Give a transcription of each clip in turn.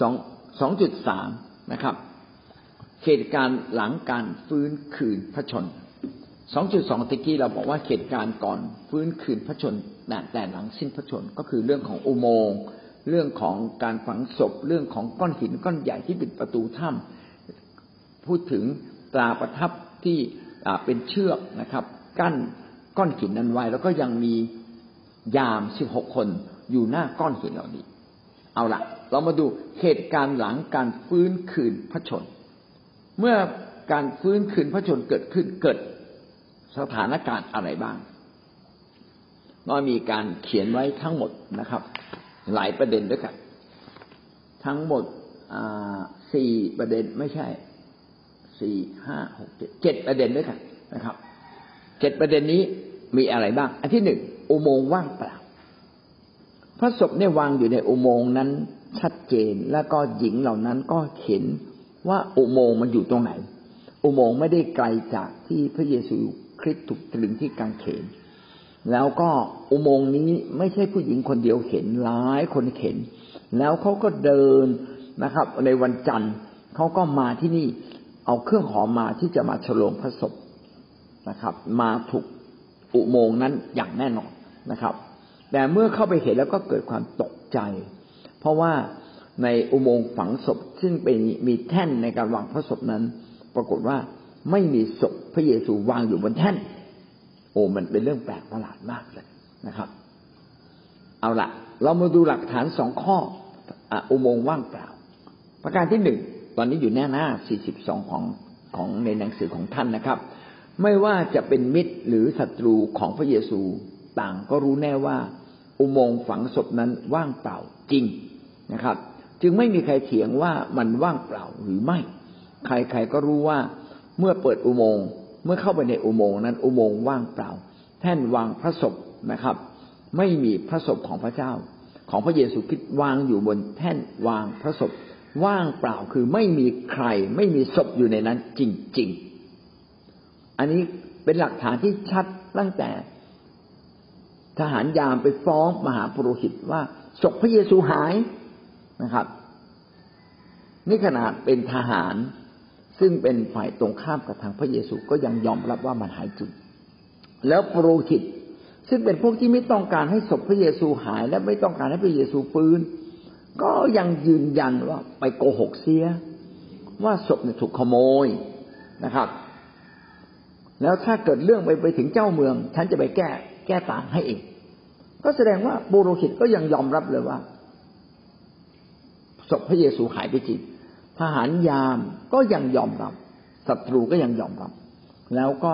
สองสองจุดสามนะครับเหตุการณ์หลังการฟื้นคืนพระชนสองจุดสองตะกี้เราบอกว่าเหตุการณ์ก่อนฟื้นคืนพระชนแต่หลังสิ้นพระชนก็คือเรื่องของอุโมงค์เรื่องของการฝังศพเรื่องของก้อนหินก้อนใหญ่ที่ปิดประตูถ้ำพูดถึงตราประทับที่เป็นเชือกนะครับ กั้นก้อนหินนั้นไว้แล้วก็ยังมียามสิบหกคนอยู่หน้าก้อนหินเหล่านี้ เอาละ เรามาดูเหตุการณ์หลังการฟื้นคืนพระชน เมื่อการฟื้นคืนพระชนเกิดขึ้นเกิดสถานการณ์อะไรบ้างก็มีการเขียนไว้ทั้งหมดนะครับ หลายประเด็นด้วยกัน ทั้งหมดสี่ประเด็นไม่ใช่สี่ห้าหกเจ็ดเจ็ดประเด็นด้วยกันนะครับเจ็ดประเด็นนี้มีอะไรบ้าง อันที่หนึ่งอุโมงค์ว่างเปล่า พระศพเนี่ยวางอยู่ในอุโมงค์นั้นชัดเจนแล้วก็หญิงเหล่านั้นก็เห็นว่าอุโมงค์มันอยู่ตรงไหน อุโมงค์ไม่ได้ไกลจากที่พระเยซูคริสต์ถูกตรึงที่กางเขน แล้วก็อุโมงค์นี้ไม่ใช่ผู้หญิงคนเดียวเห็นหลายคนเห็น แล้วเขาก็เดินนะครับ ในวันจันทร์เขาก็มาที่นี่เอาเครื่องหอมมาที่จะมาฉลองพระศพนะครับ มาถูกอุโมงค์นั้นอย่างแน่นอนนะครับ แต่เมื่อเข้าไปเห็นแล้วก็เกิดความตกใจ เพราะว่าในอุโมงค์ฝังศพซึ่งเป็นมีแท่นในการวางพระศพนั้น ปรากฏว่าไม่มีศพพระเยซูวางอยู่บนแท่น โอ้มันเป็นเรื่องแปลกประหลาดมากเลยนะครับ เอาละเรามาดูหลักฐานสองข้ออุโมงค์ว่างเปล่า ประการที่หนึ่งตอนนี้อยู่แน่หน้า 42 ของของในหนังสือของท่านนะครับ ไม่ว่าจะเป็นมิตรหรือศัตรูของพระเยซูต่างก็รู้แน่ว่า อุโมงค์ฝังศพนั้นว่างเปล่าจริงนะครับ จึงไม่มีใครเถียงว่ามันว่างเปล่าหรือไม่ ใครๆก็รู้ว่าเมื่อเปิดอุโมงค์เมื่อเข้าไปในอุโมงค์นั้น อุโมงค์ว่างเปล่า แท่นวางพระศพนะครับ ไม่มีพระศพของพระเจ้า ของพระเยซูคริสต์วางอยู่บนแท่นวางพระศพว่างเปล่าคือไม่มีใคร ไม่มีศพอยู่ในนั้นจริง ๆ อันนี้เป็นหลักฐานที่ชัดตั้งแต่ ทหารยามไปฟ้องมหาปุโรหิตว่าศพพระเยซูหายนะครับ นี่ขนาดเป็นทหาร ซึ่งเป็นฝ่ายตรงข้ามกับทางพระเยซูก็ยังยอมรับว่ามันหายจริงแล้วปุโรหิต ซึ่งเป็นพวกที่ไม่ต้องการให้ศพพระเยซูหาย และไม่ต้องการให้พระเยซูฟื้น ก็ยังยืนยันว่าไปโกหกเสีย ว่าศพเนี่ยถูกขโมยนะครับ แล้วถ้าเกิดเรื่องไปไปถึงเจ้าเมือง ฉันจะไปแก้ แก้ต่างให้เองก็แสดงว่าบุโรหิตก็ยังยอมรับเลยว่าศพพระเยซูหายไปจริงทหารยามก็ยังยอมรับศัตรูก็ยังยอมรับ แล้วก็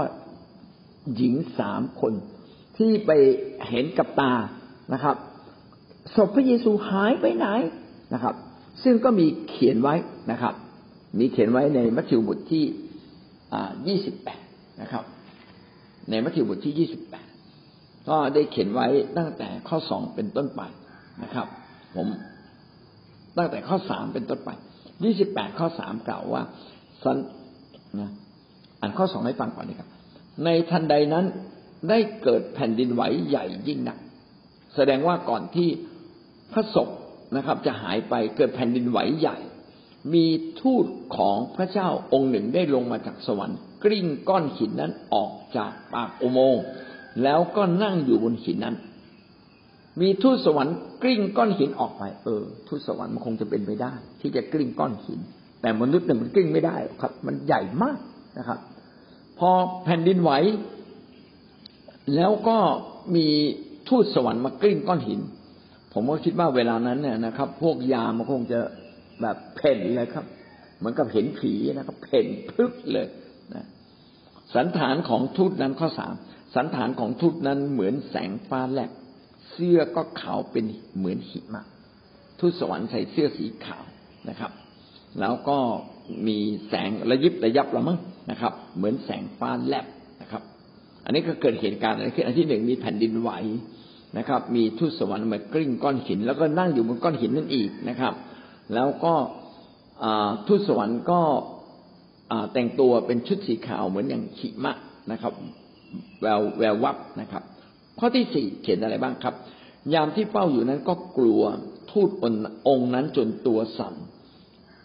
หญิงสามคนที่ไปเห็นกับตานะครับศพพระเยซูหายไปไหนนะครับ ซึ่งก็มีเขียนไว้นะครับ มีเขียนไว้ในมัทธิวบทที่ยี่สิบแปดนะครับ ในมัทธิวบทที่ยี่สิบแปด ก็ได้เขียนไว้ตั้งแต่ข้อสองเป็นต้นไปนะครับ ผมตั้งแต่ข้อสามเป็นต้นไปยี่สิบแปดข้อสามกล่าวว่าสันนะอ่านข้อสองให้ฟังก่อนนะครับ ในทันใดนั้นได้เกิดแผ่นดินไหวใหญ่ยิ่งหนัก แสดงว่าก่อนที่พระศพนะครับ จะหายไปเกิดแผ่นดินไหวใหญ่ มีทูตของพระเจ้าองค์หนึ่งได้ลงมาจากสวรรค์ กลิ้งก้อนหินนั้นออกจากปากอุโมงค์ แล้วก็นั่งอยู่บนหินนั้น มีทูตสวรรค์กลิ้งก้อนหินออกไป เออทูตสวรรค์มันคงจะเป็นไปได้ ที่จะกลิ้งก้อนหิน แต่มนุษย์เนี่ยมันกลิ้งไม่ได้ครับ มันใหญ่มากนะครับ พอแผ่นดินไหว แล้วก็มีทูตสวรรค์มากลิ้งก้อนหิน ผมก็คิดว่าเวลานั้นเนี่ยนะครับ พวกยามันคงจะแบบเพ่นเลยครับ เหมือนกับเห็นผีนะครับเพ่นพึกเลยนะสันฐานของทูตนั้นข้อสาม สันฐานของทูตนั้นเหมือนแสงฟ้าแลบเสื้อก็ขาวเป็นเหมือนหิมะทูตสวรรค์ใส่เสื้อสีขาวนะครับ แล้วก็มีแสงระยิบระยับละมั้งนะครับ เหมือนแสงฟ้าแลบนะครับ อันนี้ก็เกิดเหตุการณ์อะไรขึ้นอันที่หนึ่งมีแผ่นดินไหวนะครับ มีทูตสวรรค์มากลิ้งก้อนหิน แล้วก็นั่งอยู่บนก้อนหินนั่นอีกนะครับ แล้วก็ทูตสวรรค์ก็แต่งตัวเป็นชุดสีขาวเหมือนอย่างขีมะนะครับ แววแวววับนะครับ ข้อที่สี่เขียนอะไรบ้างครับ ยามที่เฝ้าอยู่นั้นก็กลัวทูตองค์นั้นจนตัวสั่น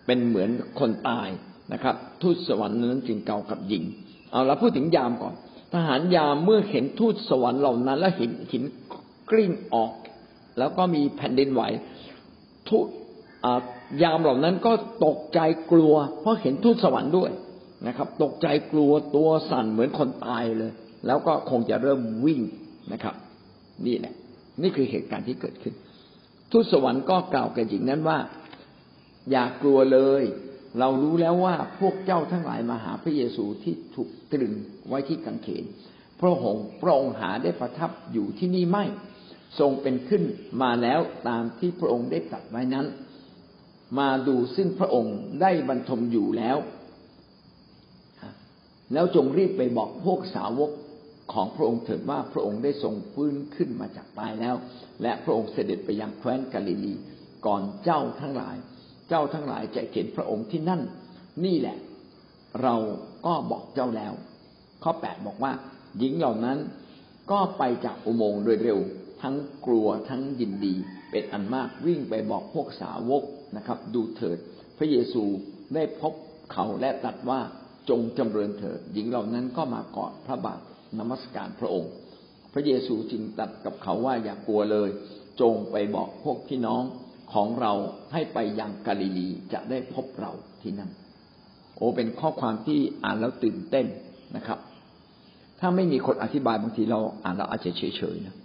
เป็นเหมือนคนตายนะครับ ทูตสวรรค์นั้นจึงเก่ากับหญิง เอาเราพูดถึงยามก่อน ทหารยามเมื่อเห็นทูตสวรรค์เหล่านั้น แล้วเห็นหินกลิ้งออก แล้วก็มีแผ่นดินไหวทูตยามเหล่านั้นก็ตกใจกลัว เพราะเห็นทูตสวรรค์ด้วยนะครับ ตกใจกลัวตัวสั่นเหมือนคนตายเลย แล้วก็คงจะเริ่มวิ่งนะครับ นี่แหละ นี่คือเหตุการณ์ที่เกิดขึ้น ทูตสวรรค์ก็กล่าวกับหญิงนั้นว่า อย่ากลัวเลย เรารู้แล้วว่าพวกเจ้าทั้งหลายมาหาพระเยซูที่ถูกตรึงไว้ที่กางเขนพระองค์พระองค์หาได้ประทับอยู่ที่นี่ไม่ ทรงเป็นขึ้นมาแล้วตามที่พระองค์ได้ตรัสไว้นั้น มาดูซึ่งพระองค์ได้บรรทมอยู่แล้ว แล้วจงรีบไปบอกพวกสาวก ของพระองค์เถิดว่าพระองค์ได้ทรงฟื้นขึ้นมาจากตายแล้ว และพระองค์เสด็จไปยังแคว้นกาลิลีก่อนเจ้าทั้งหลาย เจ้าทั้งหลายจะเห็นพระองค์ที่นั่น นี่แหละ เราก็บอกเจ้าแล้ว ข้อแปดบอกว่า หญิงเหล่านั้นก็ไปจากอุโมงค์โดยเร็ว ทั้งกลัวทั้งยินดี เป็นอันมากวิ่งไปบอกพวกสาวกนะครับ ดูเถิด พระเยซูได้พบเขาและตรัสว่าจงจำเริญเถิด หญิงเหล่านั้นก็มากอดพระบาท นมัสการพระองค์ พระเยซูจึงตัดกับเขาว่าอย่ากลัวเลย จงไปบอกพวกพี่น้องของเราให้ไปยังกาลิลีจะได้พบเราที่นั่นโอ้เป็นข้อความที่อ่านแล้วตื่นเต้นนะครับ ถ้าไม่มีคนอธิบายบางทีเราอ่านเราอาจจะเฉยๆนะ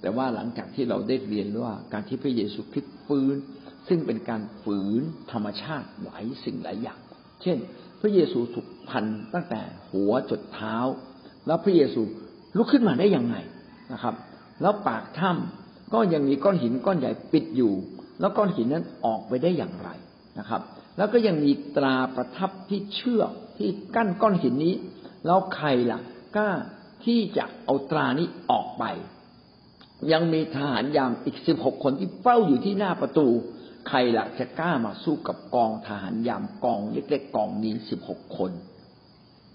แต่ว่าหลังจากที่เราได้เรียนว่าการที่พระเยซูคริสต์ฟื้น ซึ่งเป็นการฝืนธรรมชาติหลายสิ่งหลายอย่าง เช่น พระเยซูถูกพันตั้งแต่หัวจดเท้า แล้วพระเยซูลุกขึ้นมาได้ยังไงนะครับ แล้วปากถ้ำก็ยังมีก้อนหินก้อนใหญ่ปิดอยู่ แล้วก้อนหินนั้นออกไปได้อย่างไรนะครับ แล้วก็ยังมีตราประทับที่เชือกที่กั้นก้อนหินนี้ แล้วใครล่ะกล้าที่จะเอาตรานี้ออกไป ยังมีทหารยามอีกสิบหกคนที่เฝ้าอยู่ที่หน้าประตู ใครล่ะจะกล้ามาสู้กับกองทหารยามกองเล็กๆกองนี้สิบหกคน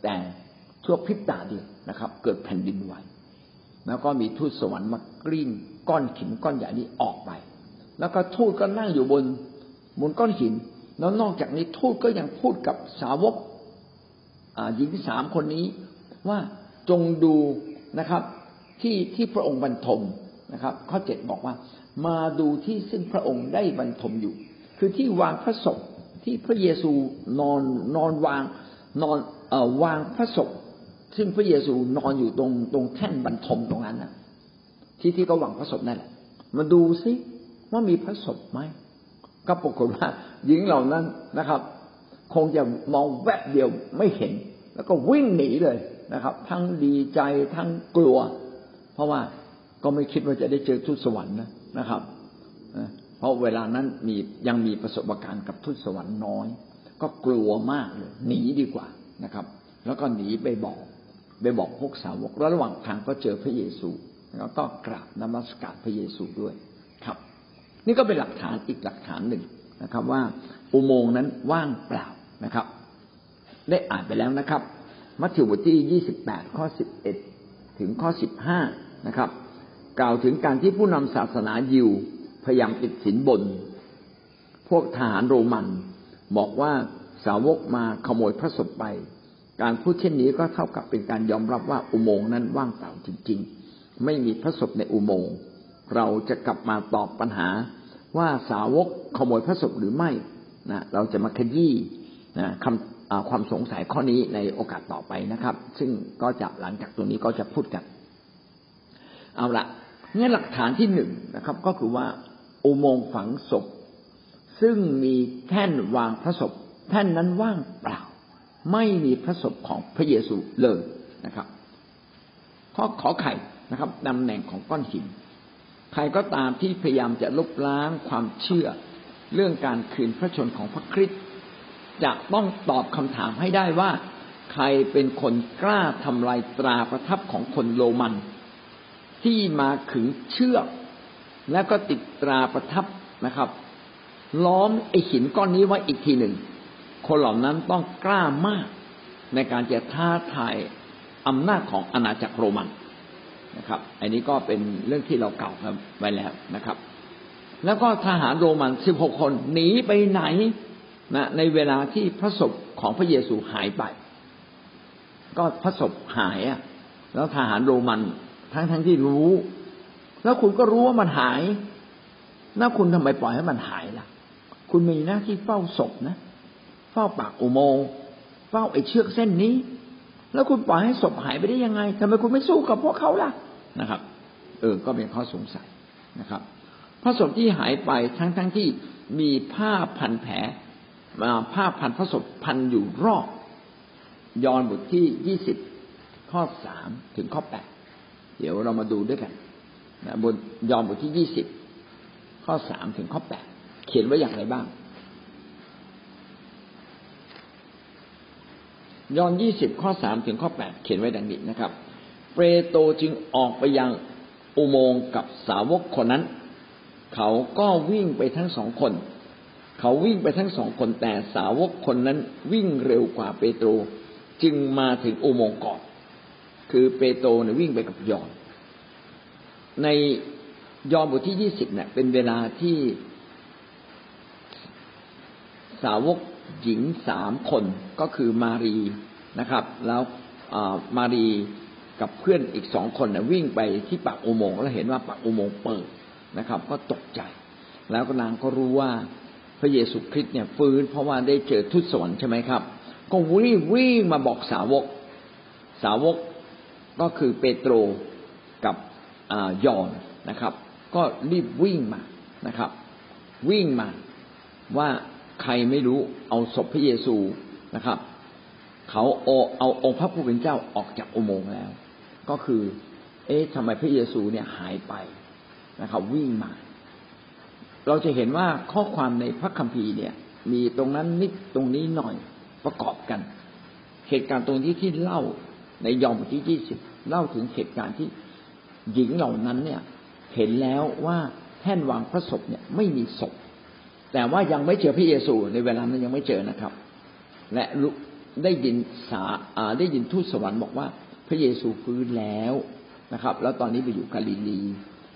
แต่ ชั่วพริบตาเดียวนะครับ เกิดแผ่นดินไหวแล้วก็มีทูตสวรรค์มากลิ้งก้อนหินก้อนใหญ่นี้ออกไป แล้วก็ทูตก็นั่งอยู่บนบนก้อนหิน แล้วนอกจากนี้ทูตก็ยังพูดกับสาวกหญิงสามคนนี้ว่าจงดูนะครับ ที่ที่พระองค์บรรทมนะครับ ข้อเจ็ดบอกว่า มาดูที่ซึ่งพระองค์ได้บรรทมอยู่ คือที่วางพระศพที่พระเยซูนอนนอนวางนอนเอ่อวางพระศพ ซึ่งพระเยซูนอนอยู่ตรงตรงแท่นบรรทมตรงนั้นนะที่ที่เขาหวังพระศพนั่นแหละมาดูซิว่ามีพระศพไหมก็ปรากฏว่าหญิงเหล่านั้นนะครับ คงจะมองแวบเดียวไม่เห็น แล้วก็วิ่งหนีเลยนะครับ ทั้งดีใจทั้งกลัว เพราะว่าก็ไม่คิดว่าจะได้เจอทูตสวรรค์นะนะครับเพราะเวลานั้นมียังมีประสบการณ์กับทูตสวรรค์น้อย ก็กลัวมากเลย หนีดีกว่านะครับ แล้วก็หนีไปบอก ไปบอกพวกสาวกระหว่างทางก็เจอพระเยซูแล้วก็กราบนมัสการพระเยซูด้วยครับ นี่ก็เป็นหลักฐานอีกหลักฐานหนึ่งนะครับ ว่าอุโมงค์นั้นว่างเปล่านะครับ ได้อ่านไปแล้วนะครับ มัทธิวบทที่ยี่สิบแปดข้อสิบเอ็ดถึงข้อสิบห้านะครับ กล่าวถึงการที่ผู้นำศาสนายิวพยายามติดสินบน พวกทหารโรมัน บอกว่าสาวกมาขโมยพระศพไป การพูดเช่นนี้ก็เท่ากับเป็นการยอมรับว่าอุโมงค์นั้นว่างเปล่าจริง ๆ ไม่มีพระศพในอุโมงค์ เราจะกลับมาตอบปัญหาว่าสาวกขโมยพระศพหรือไม่นะเราจะมาขยี้นะคำความสงสัยข้อนี้ในโอกาสต่อไปนะครับ ซึ่งก็จะหลังจากตัวนี้ก็จะพูดกัน เอาละงั้นหลักฐานที่หนึ่งนะครับ ก็คือว่าอุโมงค์ฝังศพ ซึ่งมีแท่นวางพระศพแท่นนั้นว่างเปล่า ไม่มีพระศพของพระเยซูเลยนะครับข้อขอไข่นะครับตำแหน่งของก้อนหิน ใครก็ตามที่พยายามจะลบล้างความเชื่อ เรื่องการคืนพระชนของพระคริสต์จะต้องตอบคำถามให้ได้ว่า ใครเป็นคนกล้าทำลายตราประทับของคนโรมัน ที่มาขึงเชือกแล้วก็ติดตราประทับนะครับ ล้อมไอหินก้อนนี้ไว้อีกทีหนึ่ง คนเหล่านั้นต้องกล้ามากในการจะท้าทายอำนาจของอาณาจักรโรมันนะครับ อันนี้ก็เป็นเรื่องที่เราเก่าไว้แล้วนะครับ แล้วก็ทหารโรมันสิบหกคนหนีไปไหนนะในเวลาที่พระศพของพระเยซูหายไป ก็พระศพหายอะ แล้วทหารโรมันทั้งทั้งที่รู้ แล้วคุณก็รู้ว่ามันหาย แล้วคุณทำไมปล่อยให้มันหายล่ะ คุณมีหน้าที่เฝ้าศพนะเฝ้าปากอุโมงค์เฝ้าไอ้เชือกเส้นนี้ แล้วคุณปล่อยให้ศพหายไปได้ยังไงทำไมคุณไม่สู้กับพวกเขาล่ะนะครับ เออ ก็เป็นข้อสงสัยนะครับพระศพที่หายไปทั้งทั้งที่มีผ้าพันแผลผ้าพันพระศพพันอยู่รอบ ยอนบทที่ยี่สิบข้อสามถึงข้อแปดเดี๋ยวเรามาดูด้วยกันนะบนยอนบทที่ยี่สิบข้อสามถึงข้อแปดเขียนไว้อย่างไรบ้าง ยอห์นยี่สิบข้อสามถึงข้อแปดเขียนไว้ดังนี้นะครับ เปโตรจึงออกไปยังอุโมงค์กับสาวกคนนั้น เขาก็วิ่งไปทั้งสองคน เขาวิ่งไปทั้งสองคนแต่สาวกคนนั้นวิ่งเร็วกว่าเปโตรจึงมาถึงอุโมงค์ก่อน คือเปโตรเนี่ยวิ่งไปกับยอห์นในยอห์นบทที่ยี่สิบเนี่ยเป็นเวลาที่สาวก หญิงสามคนก็คือมารีนะครับ แล้วมารีกับเพื่อนอีกสองคนนะวิ่งไปที่ปากอุโมงค์แล้วเห็นว่าปากอุโมงค์เปิดนะครับ ก็ตกใจ แล้วก็นางก็รู้ว่าพระเยซูคริสต์เนี่ยฟื้นเพราะว่าได้เจอทุตสวรรค์ใช่ไหมครับ ก็วิ่งวิ่งมาบอกสาวก สาวกก็คือเปโตรกับยอนนะครับ ก็รีบวิ่งมานะครับ วิ่งมาว่า ใครไม่รู้เอาศพพระเยซูนะครับ เขาเอาเอาองค์พระผู้เป็นเจ้าออกจากอุโมงค์แล้ว ก็คือ เอ๊ะทำไมพระเยซูเนี่ยหายไปนะครับ วิ่งมา เราจะเห็นว่าข้อความในพระคัมภีร์เนี่ย มีตรงนั้นนิดตรงนี้หน่อยประกอบกัน เหตุการณ์ตรงที่ที่เล่าในยอห์นบทที่ยี่สิบเล่าถึงเหตุการณ์ที่หญิงเหล่านั้นเนี่ย เห็นแล้วว่าแท่นวางพระศพเนี่ยไม่มีศพ แต่ว่ายังไม่เจอพระเยซูในเวลานั้นยังไม่เจอนะครับ และได้ยินสาได้ยินทูตสวรรค์บอกว่าพระเยซูฟื้นแล้วนะครับ แล้วตอนนี้ไปอยู่กาลิลี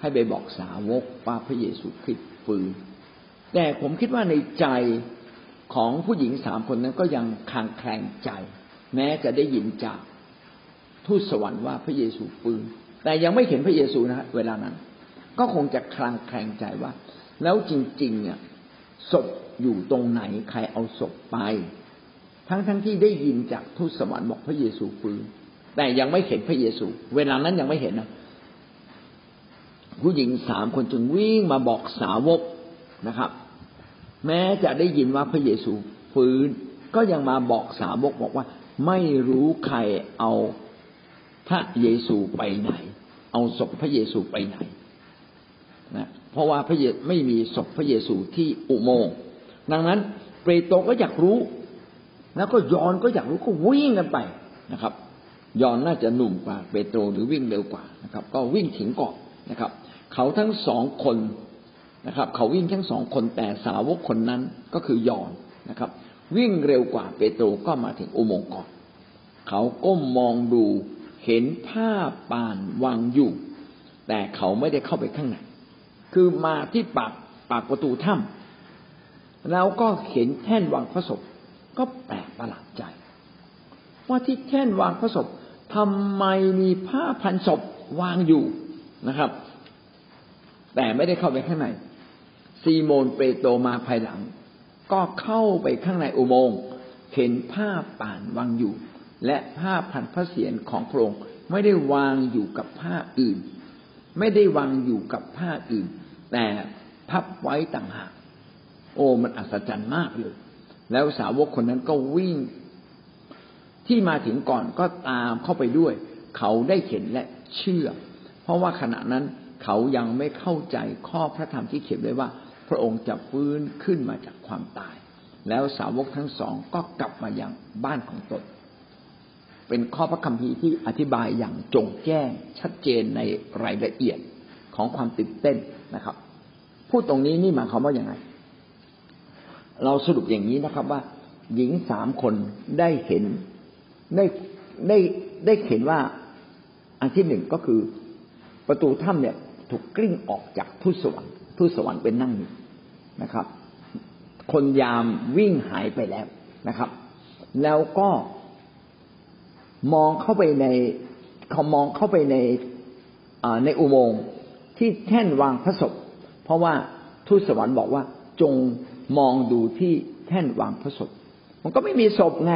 ให้ไปบอกสาวกว่าพระเยซูคริสต์ฟื้นแต่ผมคิดว่าในใจของผู้หญิงสามคนนั้นก็ยังคลางแคลงใจ แม้จะได้ยินจากทูตสวรรค์ว่าพระเยซูฟื้นแต่ยังไม่เห็นพระเยซูนะเวลานั้น ก็คงจะคลางแคลงใจว่า แล้วจริง ๆ เนี่ย ศพอยู่ตรงไหนใครเอาศพไป ทั้งทั้งที่ได้ยินจากทูตสวรรค์บอกพระเยซูฟื้นแต่ยังไม่เห็นพระเยซู เวลานั้นยังไม่เห็นนะผู้หญิงสามคนจึงวิ่งมาบอกสาวกนะครับ แม้จะได้ยินว่าพระเยซูฟื้น ก็ยังมาบอกสาวกบอกว่า ไม่รู้ใครเอาพระเยซูไปไหน เอาศพพระเยซูไปไหนนะ เพราะว่าพระเยซูไม่มีศพพระเยซูที่อุโมงค์ดังนั้นเปโตรก็อยากรู้ แล้วก็ยอนก็อยากรู้ก็วิ่งกันไปนะครับ ยอนน่าจะหนุ่มกว่าเปโตรหรือวิ่งเร็วกว่านะครับ ก็วิ่งถึงก่อนนะครับ เขาทั้งสองคนนะครับ เขาวิ่งทั้งสองคนแต่สาวกคนนั้นก็คือยอนนะครับ วิ่งเร็วกว่าเปโตรก็มาถึงอุโมงค์ก่อนเขาก้มมองดูเห็นผ้าป่านวางอยู่ แต่เขาไม่ได้เข้าไปข้างใน คือมาที่ปากปากประตูถ้ำแล้วก็เห็นแท่นวางพระศพก็แปลกประหลาดใจ ว่าที่แท่นวางพระศพทำไมมีผ้าพันศพวางอยู่นะครับ แต่ไม่ได้เข้าไปข้างในซีโมนเปโตรมาภายหลัง ก็เข้าไปข้างในอุโมงค์เห็นผ้าป่านวางอยู่ และผ้าพันพระเศียรของพระองค์ไม่ได้วางอยู่กับผ้าอื่น ไม่ได้วางอยู่กับผ้าอื่น แต่พับไว้ต่างหากโอ้มันอัศจรรย์มากเลย แล้วสาวกคนนั้นก็วิ่ง ที่มาถึงก่อนก็ตามเข้าไปด้วย เขาได้เห็นและเชื่อ เพราะว่าขณะนั้นเขายังไม่เข้าใจข้อพระธรรมที่เขียนไว้ว่า พระองค์จะฟื้นขึ้นมาจากความตาย แล้วสาวกทั้งสองก็กลับมายังบ้านของตน เป็นข้อพระคัมภีร์ที่อธิบายอย่างจงแจ้งชัดเจนในรายละเอียดของความตื่นเต้น นะครับ พูดตรงนี้นี่หมายความว่าอย่างไรเราสรุปอย่างนี้นะครับว่า หญิงสามคนได้เห็นได้ได้ได้เห็นว่าอันที่หนึ่งก็คือประตูถ้ำเนี่ยถูกกลิ้งออกจากทุสวรรค์ทูตสวรรค์เป็นนั่งอยู่นะครับ คนยามวิ่งหายไปแล้วนะครับ แล้วก็มองเข้าไปในเขามองเข้าไปในในอุโมงค์ ที่แท่นวางพระศพ เพราะว่าทูตสวรรค์บอกว่าจงมองดูที่แท่นวางพระศพ มันก็ไม่มีศพไง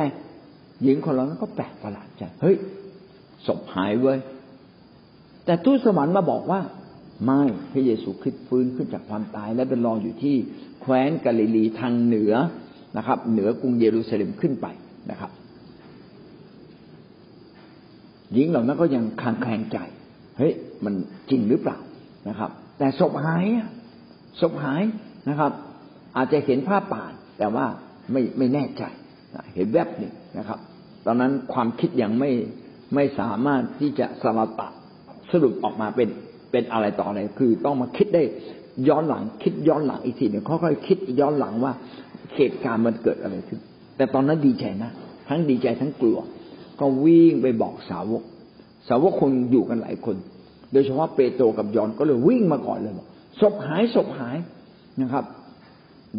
หญิงคนนั้นก็แปลกประหลาดใจเฮ้ยศพหายเว้ยแต่ทูตสวรรค์มาบอกว่า ไม่พระเยซูคริสต์ฟื้นขึ้นจากความตาย และเป็นรองอยู่ที่แคว้นกาลิลีทางเหนือนะครับ เหนือกรุงเยรูซาเล็มขึ้นไปนะครับหญิงเหล่านั้นก็ยังคลางแคลงใจ เฮ้ย มันจริงหรือเปล่า นะครับ แต่ศพหายศพหายนะครับ อาจจะเห็นภาพป่าน แต่ว่าไม่ไม่แน่ใจเห็นแวบหนึ่งนะครับ ตอนนั้นความคิดยังไม่ไม่สามารถที่จะสลับสรุปออกมาเป็นเป็นอะไรต่ออะไร คือต้องมาคิดได้ย้อนหลังคิดย้อนหลังอีกทีหนึ่งค่อยๆคิดย้อนหลังว่าเหตุการณ์มันเกิดอะไรขึ้น แต่ตอนนั้นดีใจนะ ทั้งดีใจทั้งกลัว ก็วิ่งไปบอกสาวก สาวกคนอยู่กันหลายคน โดยเฉพาะเปโตรกับยอนก็เลยวิ่งมาก่อนเลยบอกศพหายศพหายนะครับ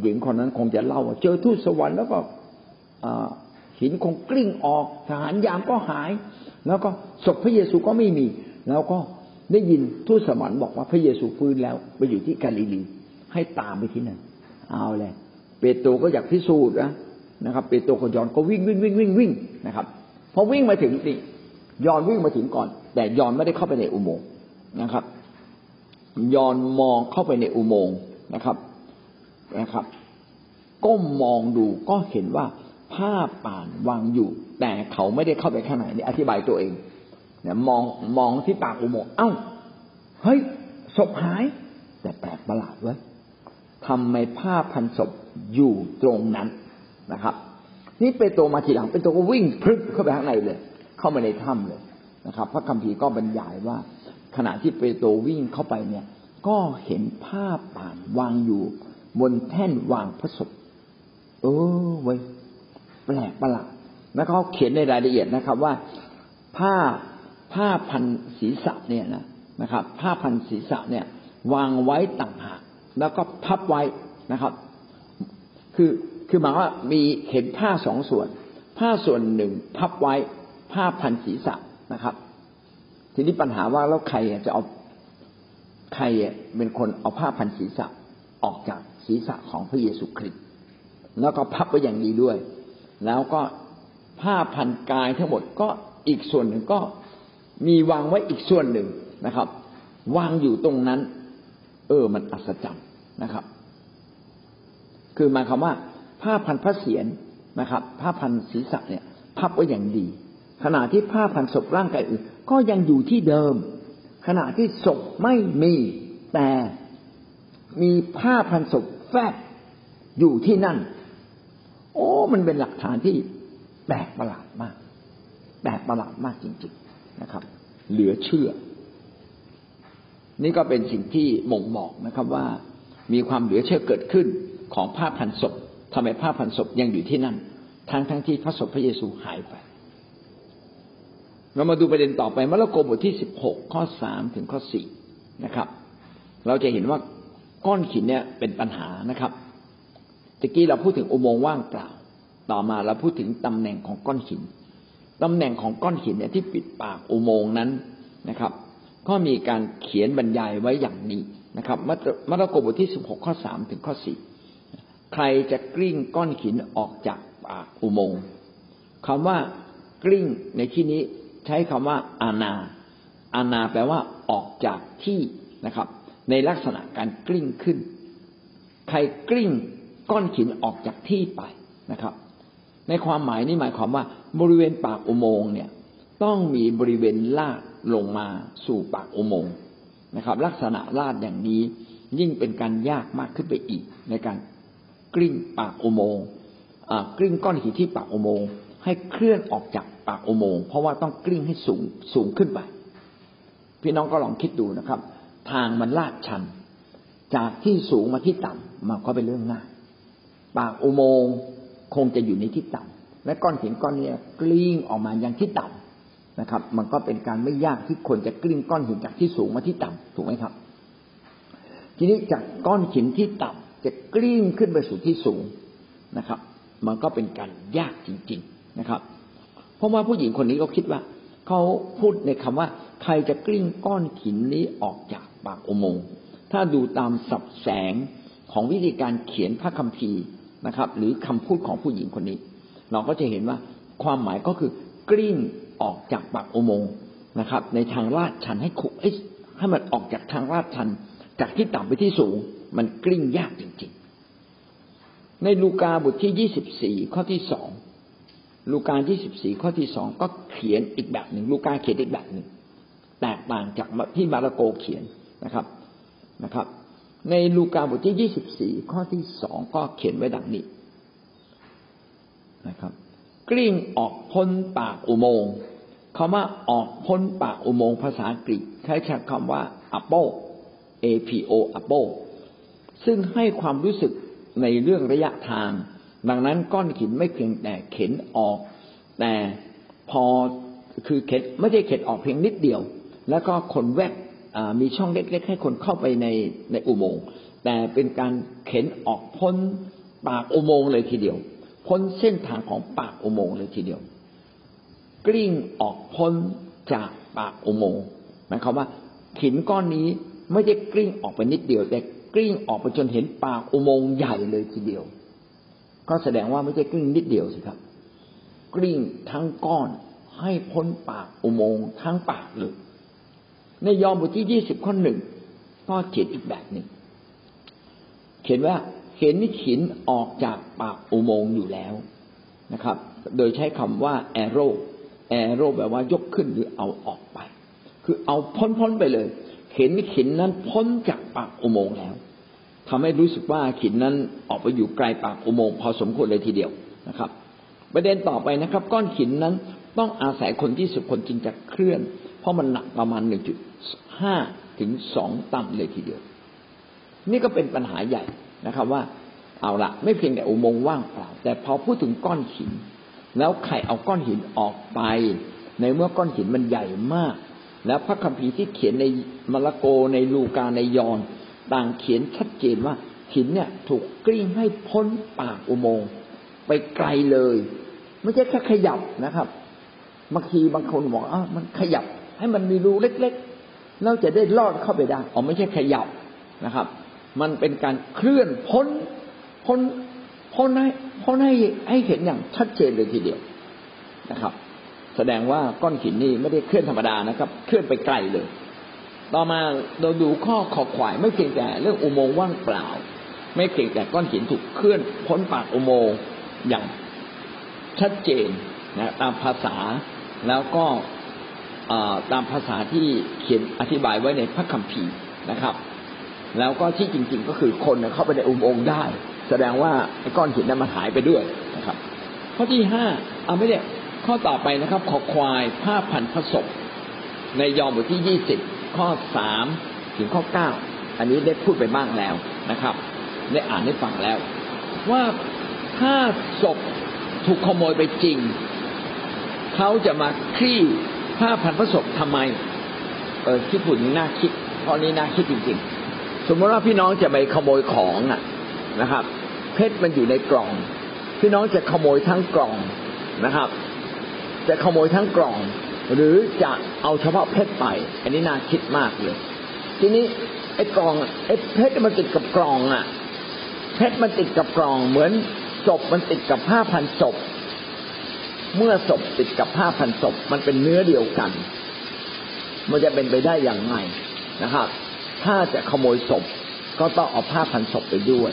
หญิงคนนั้นคงจะเล่าว่าเจอทูตสวรรค์แล้วก็หินคงกลิ้งออกทหารยามก็หาย แล้วก็ศพพระเยซูก็ไม่มี แล้วก็ได้ยินทูตสวรรค์บอกว่าพระเยซูฟื้นแล้วไปอยู่ที่กาลิลีให้ตามไปที่นั่นเอาเลยเปโตรก็อยากพิสูจน์นะนะครับ เปโตรกับยอนก็วิ่งวิ่งวิ่งวิ่งวิ่งนะครับพอวิ่งมาถึงนี่ยอนวิ่งมาถึงก่อน แต่ยอนไม่ได้เข้าไปในอุโมงค์ นะครับ ยอนมองเข้าไปในอุโมงค์นะครับนะครับ ก้มมองดูก็เห็นว่าผ้าป่านวางอยู่ แต่เขาไม่ได้เข้าไปข้างในนี่อธิบายตัวเองเนี่ยมองมองที่ปากอุโมงค์เอ้าเฮ้ยศพหาย แต่แปลกประหลาดเว้ยทำไมผ้าพันศพอยู่ตรงนั้นนะครับ นี่เปโตรมาทีหลังเปโตรก็วิ่งพลึบเข้าไปข้างในเลย เข้ามาในถ้ำเลยนะครับ พระคัมภีร์ก็บรรยายว่า ขณะที่เปโตรวิ่งเข้าไปเนี่ย ก็เห็นผ้าป่านวางอยู่ บนแท่นวางพระศพเออเว้ยแปลกประหลาดแล้วเขาเขียนในรายละเอียดนะครับ ว่าผ้าผ้าพันศีรษะเนี่ยนะนะครับ ผ้าพันศีรษะเนี่ย วางไว้ต่างหากแล้วก็พับไว้นะครับ คือคือหมายว่ามีเห็นผ้าสองส่วน ผ้าส่วนหนึ่งพับไว้ผ้าพันศีรษะนะครับ ทีนี้ปัญหาว่าแล้วใครจะเอาใครเป็นคนเอาผ้าพันศีรษะออกจากศีรษะของพระเยซูคริสต์แล้วก็พับไว้อย่างดีด้วย แล้วก็ผ้าพันกายทั้งหมดก็อีกส่วนหนึ่งก็มีวางไว้อีกส่วนหนึ่งนะครับ วางอยู่ตรงนั้น เออ มันอัศจรรย์นะครับ คือหมายความว่า ผ้าพันพระเศียรนะครับ ผ้าพันศีรษะเนี่ย พับไว้อย่างดี ขณะที่ผ้าพันศพร่างกายอื่น ก็ยังอยู่ที่เดิม ขณะที่ศพไม่มีแต่มีผ้าพันศพแฝงอยู่ที่นั่น โอ้ มันเป็นหลักฐานที่แปลกประหลาดมากแปลกประหลาดมากจริง ๆนะครับ เหลือเชื่อ นี่ก็เป็นสิ่งที่ม่งบอกนะครับว่า มีความเหลือเชื่อเกิดขึ้นของผ้าพันศพทำไมผ้าพันศพยังอยู่ที่นั่น ทั้งทั้งที่พระศพพระเยซูหายไป เรามาดูประเด็นต่อไปมาระโกบทที่สิบหกข้อสามถึงข้อสี่นะครับ เราจะเห็นว่าก้อนหินเนี่ยเป็นปัญหานะครับตะกี้เราพูดถึงอุโมงค์ว่างเปล่า ต่อมาเราพูดถึงตำแหน่งของก้อนหินตำแหน่งของก้อนหินเนี่ยที่ปิดปากอุโมงค์นั้นนะครับ ก็มีการเขียนบรรยายไว้อย่างนี้นะครับมัระโกบทที่สิบหกข้อสามถึงข้อสี่ใครจะกลิ้งก้อนหินออกจากปากอุโมงค์คำว่ากลิ้งในที่นี้ ใช้คำว่าอาณาอาณาแปลว่าออกจากที่นะครับ ในลักษณะการกลิ้งขึ้น ใครกลิ้งก้อนหินออกจากที่ไปนะครับ ในความหมายนี้หมายความว่า บริเวณปากอุโมงค์เนี่ยต้องมีบริเวณลาดลงมาสู่ปากอุโมงค์นะครับ ลักษณะลาดอย่างนี้ยิ่งเป็นการยากมากขึ้นไปอีก ในการกลิ้งปากอุโมงค์กลิ้งก้อนหินที่ปากอุโมงค์ให้เคลื่อนออกจาก ปากอุโมงค์เพราะว่าต้องกลิ้งให้สูงสูงขึ้นไป พี่น้องก็ลองคิดดูนะครับ ทางมันลาดชัน จากที่สูงมาที่ต่ำมันก็เป็นเรื่องง่ายปากอุโมงค์คงจะอยู่ในที่ต่ำและก้อนหินก้อนนี้กลิ้งออกมายังที่ต่ำนะครับ มันก็เป็นการไม่ยากที่คนจะกลิ้งก้อนหินจากที่สูงมาที่ต่ำถูกไหมครับ ทีนี้จากก้อนหินที่ต่ำจะกลิ้งขึ้นไปสู่ที่สูงนะครับ มันก็เป็นการยากจริง ๆนะครับ เพราะว่าผู้หญิงคนนี้ก็คิดว่าเขาพูดในคำว่า ใครจะกลิ้งก้อนหินนี้ออกจากปากอุโมงค์ถ้าดูตามสับแสงของวิธีการเขียนพระคัมภีร์นะครับ หรือคำพูดของผู้หญิงคนนี้ เราก็จะเห็นว่าความหมายก็คือกลิ้งออกจากปากอุโมงค์นะครับ ในทางลาดชันให้ขุให้มันออกจากทางลาดชัน จากที่ต่ำไปที่สูง มันกลิ้งยากจริง ๆ ในลูกาบทที่ยี่สิบสี่ข้อที่สอง ลูกายี่สิบสี่ข้อที่สองก็เขียนอีกแบบหนึ่ง ลูกาเขียนอีกแบบหนึ่ง แตกต่างจากที่มาระโกเขียนนะครับนะครับ ในลูกาบทที่ยี่สิบสี่ข้อที่สองก็เขียนไว้ดังนี้นะครับ กลิ้งออกพ้นปากอุโมงค์คำว่าออกพ้นปากอุโมงค์ภาษาอังกฤษใช้ใช้คำว่า apo apo apo ซึ่งให้ความรู้สึกในเรื่องระยะทาง ดังนั้นก้อนหินไม่เพียงแต่เข็นออก แต่พอคือเข็นไม่ใช่เข็นออกเพียงนิดเดียว แล้วก็คนแวกมีช่องเล็กๆให้คนเข้าไปในในอุโมงค์แต่เป็นการเข็นออกพ้นปากอุโมงค์เลยทีเดียว พ้นเส้นทางของปากอุโมงค์เลยทีเดียว กลิ้งออกพ้นจากปากอุโมงค์หมายความว่าหินก้อนนี้ไม่ได้กลิ้งออกไปนิดเดียว แต่กลิ้งออกไปจนเห็นปากอุโมงค์ใหญ่เลยทีเดียว ก็แสดงว่าไม่ใช่กลิ้งนิดเดียวสิครับ กลิ้งทั้งก้อนให้พ้นปากอุโมงค์ทั้งปากเลยในยอห์นบทที่ยี่สิบข้อหนึ่งก็เขียนอีกแบบหนึ่งเขียนว่าเห็นหินออกจากปากอุโมงค์อยู่แล้วนะครับ โดยใช้คำว่าแอโร่แอโร่แบบว่ายกขึ้นหรือเอาออกไป คือเอาพ้นๆไปเลย เห็นหินนั้นพ้นจากปากอุโมงค์แล้ว ทำให้รู้สึกว่าหินนั้นออกไปอยู่ไกลปากอุโมงค์พอสมควรเลยทีเดียวนะครับ ประเด็นต่อไปนะครับ ก้อนหินนั้นต้องอาศัยคนที่สุดคนจึงจะเคลื่อน เพราะมันหนักประมาณหนึ่งจุดห้าถึงสองตันเลยทีเดียว นี่ก็เป็นปัญหาใหญ่นะครับ ว่าเอาละไม่เพียงแต่อุโมงค์ว่างเปล่า แต่พอพูดถึงก้อนหิน แล้วใครเอาก้อนหินออกไป ในเมื่อก้อนหินมันใหญ่มาก แล้วพระคัมภีร์ที่เขียนในมาระโกในลูกาในยอน ต่างเขียนชัดเจนว่าหินเนี่ยถูกกลิ้งให้พ้นปากอุโมงค์ไปไกลเลย ไม่ใช่แค่ขยับนะครับบางทีบางคนบอกอะมันขยับ ให้มันมีรูเล็กๆเราจะได้ลอดเข้าไปได้อ๋อไม่ใช่ขยับนะครับ มันเป็นการเคลื่อนพ้นพ้นพ้นให้พ้นให้ให้เห็นอย่างชัดเจนเลยทีเดียวนะครับ แสดงว่าก้อนหินนี่ไม่ได้เคลื่อนธรรมดานะครับ เคลื่อนไปไกลเลย ต่อมาเราดูข้อขอขวายไม่เพียงแต่เรื่องอุโมงค์ว่างเปล่า ไม่เพียงแต่ก้อนหินถูกเคลื่อนพ้นปากอุโมงค์อย่างชัดเจนนะตามภาษาแล้วก็ตามภาษาที่เขียนอธิบายไว้ในพระคัมภีร์นะครับ แล้วก็ที่จริง ๆ ก็คือคนเข้าไปในอุโมงค์ได้ แสดงว่าก้อนหินนั้นมันหายไปด้วยนะครับ ข้อที่ห้าเอาไม่ได้ข้อต่อไปนะครับ ขอควายผ้าพันผสมในยอห์นบทที่ยี่สิบ ข้อสามถึงข้อเก้าอันนี้ได้พูดไปบ้างแล้วนะครับ ได้อ่านให้ฟังแล้ว ว่าถ้าศพถูกขโมยไปจริง เขาจะมาคลี่ผ้าพันผสมทำไม เออที่พูดน่าคิดข้อนี้น่าคิดจริง ๆ สมมติว่าพี่น้องจะไปขโมยของอะนะครับ เพชรมันอยู่ในกล่อง พี่น้องจะขโมยทั้งกล่องนะครับ จะขโมยทั้งกล่อง หรือจะเอาเฉพาะเพชรไป อันนี้น่าคิดมากเลย ทีนี้ไอ้กล่องไอ้เพชรมันติดกับกล่องอะ เพชรมันติดกับกล่องเหมือนศพมันติดกับผ้าพันศพ เมื่อศพติดกับผ้าพันศพ มันเป็นเนื้อเดียวกัน มันจะเป็นไปได้อย่างไรนะครับ ถ้าจะขโมยศพก็ต้องเอาผ้าพันศพไปด้วย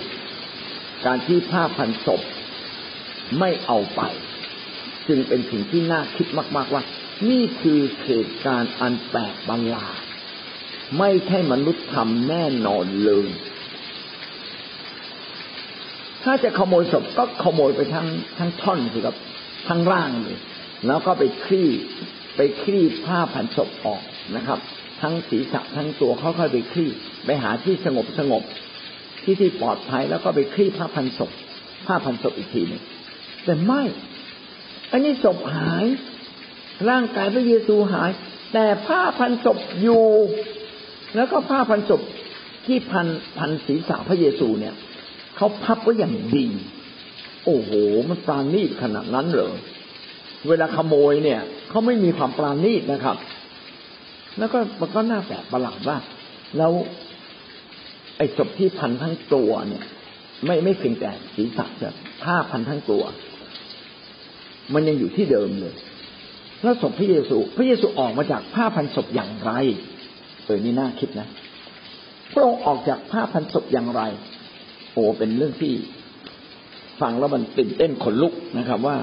การที่ผ้าพันศพไม่เอาไป จึงเป็นสิ่งที่น่าคิดมาก ๆว่า นี่คือเหตุการณ์อันแปลกประหลาดไม่ใช่มนุษย์ทำแน่นอนเลย ถ้าจะขโมยศพก็ขโมยไปทั้งทั้งท่อนสิครับทั้งร่างเลย แล้วก็ไปคลี่ไปคลี่ผ้าพันศพออกนะครับ ทั้งศีรษะทั้งตัวค่อยๆไปคลี่ ไปหาที่สงบสงบที่ที่ปลอดภัยแล้วก็ไปคลี่ผ้าพันศพผ้าพันศพอีกทีหนึ่งแต่ไม่ อันนี้ศพหาย ร่างกายพระเยซูหาย แต่ผ้าพันศพอยู่ แล้วก็ผ้าพันศพที่พันพันศีรษะพระเยซูเนี่ยเขาพับไว้อย่างดี โอ้โห มันปราณีตขนาดนั้นเหรอเวลาขโมยเนี่ยเขาไม่มีความปราณีตนะครับ แล้วก็มันก็น่าแปลกประหลาดว่าแล้วไอ้ศพที่พันทั้งตัวเนี่ย ไม่ไม่เพียงแต่ศีรษะแต่ผ้าพันทั้งตัว มันยังอยู่ที่เดิมเลย แล้วศพพระเยซู พระเยซูออกมาจากผ้าพันศพอย่างไรเออนี่น่าคิดนะพระองค์ออกจากผ้าพันศพอย่างไร โอ้เป็นเรื่องที่ฟังแล้วมันตื่นเต้นขนลุกนะครับ ว่า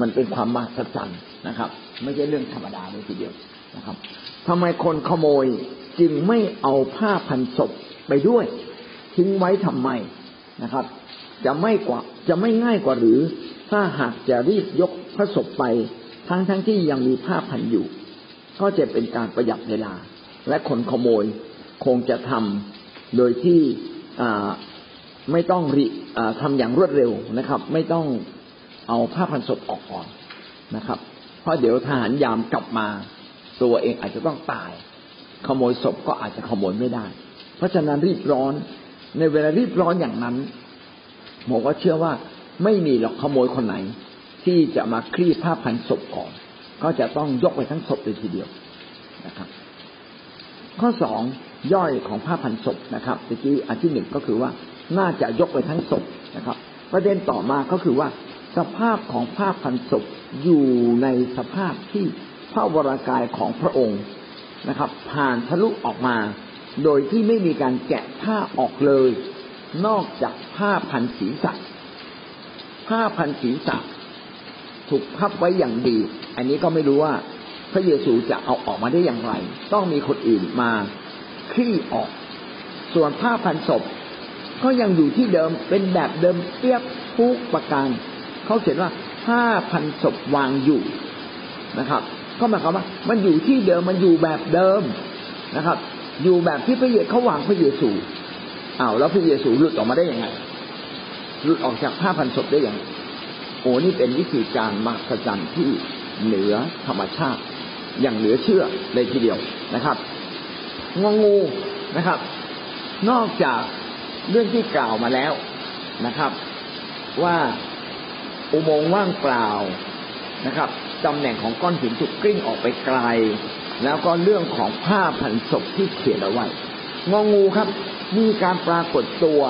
มันเป็นความมหัศจรรย์นะครับ ไม่ใช่เรื่องธรรมดาเลยทีเดียวนะครับทำไมคนขโมยจึงไม่เอาผ้าพันศพไปด้วย ทิ้งไว้ทำไมนะครับ จะไม่กว่าจะไม่ง่ายกว่าหรือ ถ้าหากจะรีบยกพระศพไป ทั้งทั้งที่ยังมีผ้าพันอยู่ ก็จะเป็นการประหยัดเวลา และคนขโมยคงจะทำโดยที่ไม่ต้องริทำอย่างรวดเร็วนะครับ ไม่ต้องเอาผ้าพันศพออกก่อนนะครับ เพราะเดี๋ยวทหารยามกลับมาตัวเองอาจจะต้องตาย ขโมยศพก็อาจจะขโมยไม่ได้ เพราะฉะนั้นรีบร้อนในเวลารีบร้อนอย่างนั้นผมก็เชื่อว่าไม่มีหรอกขโมยคนไหน ที่จะมาคลี่ผ้าพันศพก่อน ก็จะต้องยกไปทั้งศพเลยทีเดียวนะครับ ข้อสองย่อยของผ้าพันศพนะครับเมื่อกี้อันที่หนึ่งก็คือว่าน่าจะยกไปทั้งศพนะครับ ประเด็นต่อมาก็คือว่า สภาพของผ้าพันศพอยู่ในสภาพที่พระวรากายของพระองค์นะครับ ผ่านทะลุออกมา โดยที่ไม่มีการแกะผ้าออกเลย นอกจากผ้าพันศีรษะผ้าพันศีรษะ ถูกพับไว้อย่างดี อันนี้ก็ไม่รู้ว่าพระเยซูจะเอาออกมาได้อย่างไร ต้องมีคนอื่นมาคลี่ออก ส่วนผ้าพันศพก็ยังอยู่ที่เดิมเป็นแบบเดิมเปียบทุกประการเขาเขียนว่าผ้าพันศพวางอยู่นะครับ ก็หมายความว่า มันอยู่ที่เดิมมันอยู่แบบเดิมนะครับ อยู่แบบที่พระเยซูเขาวางพระเยซูอ้าวแล้วพระเยซูหลุดออกมาได้ยังไงหลุดออกจากผ้าพันศพได้อย่าง โอ้นี่เป็นวิธีการมหัศจรรย์ที่เหนือธรรมชาติ อย่างเหลือเชื่อเลยทีเดียวนะครับงงูนะครับ นอกจากเรื่องที่กล่าวมาแล้วนะครับ ว่าอุโมงค์ว่างเปล่านะครับตำแหน่งของก้อนหินถูกกลิ้งออกไปไกล แล้วก็เรื่องของผ้าพันศพที่เขียนเอาไว้งองูครับ มีการปรากฏตัว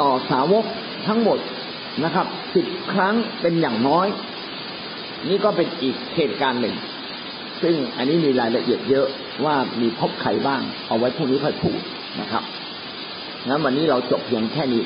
ต่อสาวกทั้งหมด นะครับสิบครั้งเป็นอย่างน้อย นี่ก็เป็นอีกเหตุการณ์หนึ่ง ซึ่งอันนี้มีรายละเอียดเยอะว่ามีพบใครบ้าง เอาไว้พรุ่งนี้ค่อยพูดนะครับงั้นวันนี้เราจบเพียงแค่นี้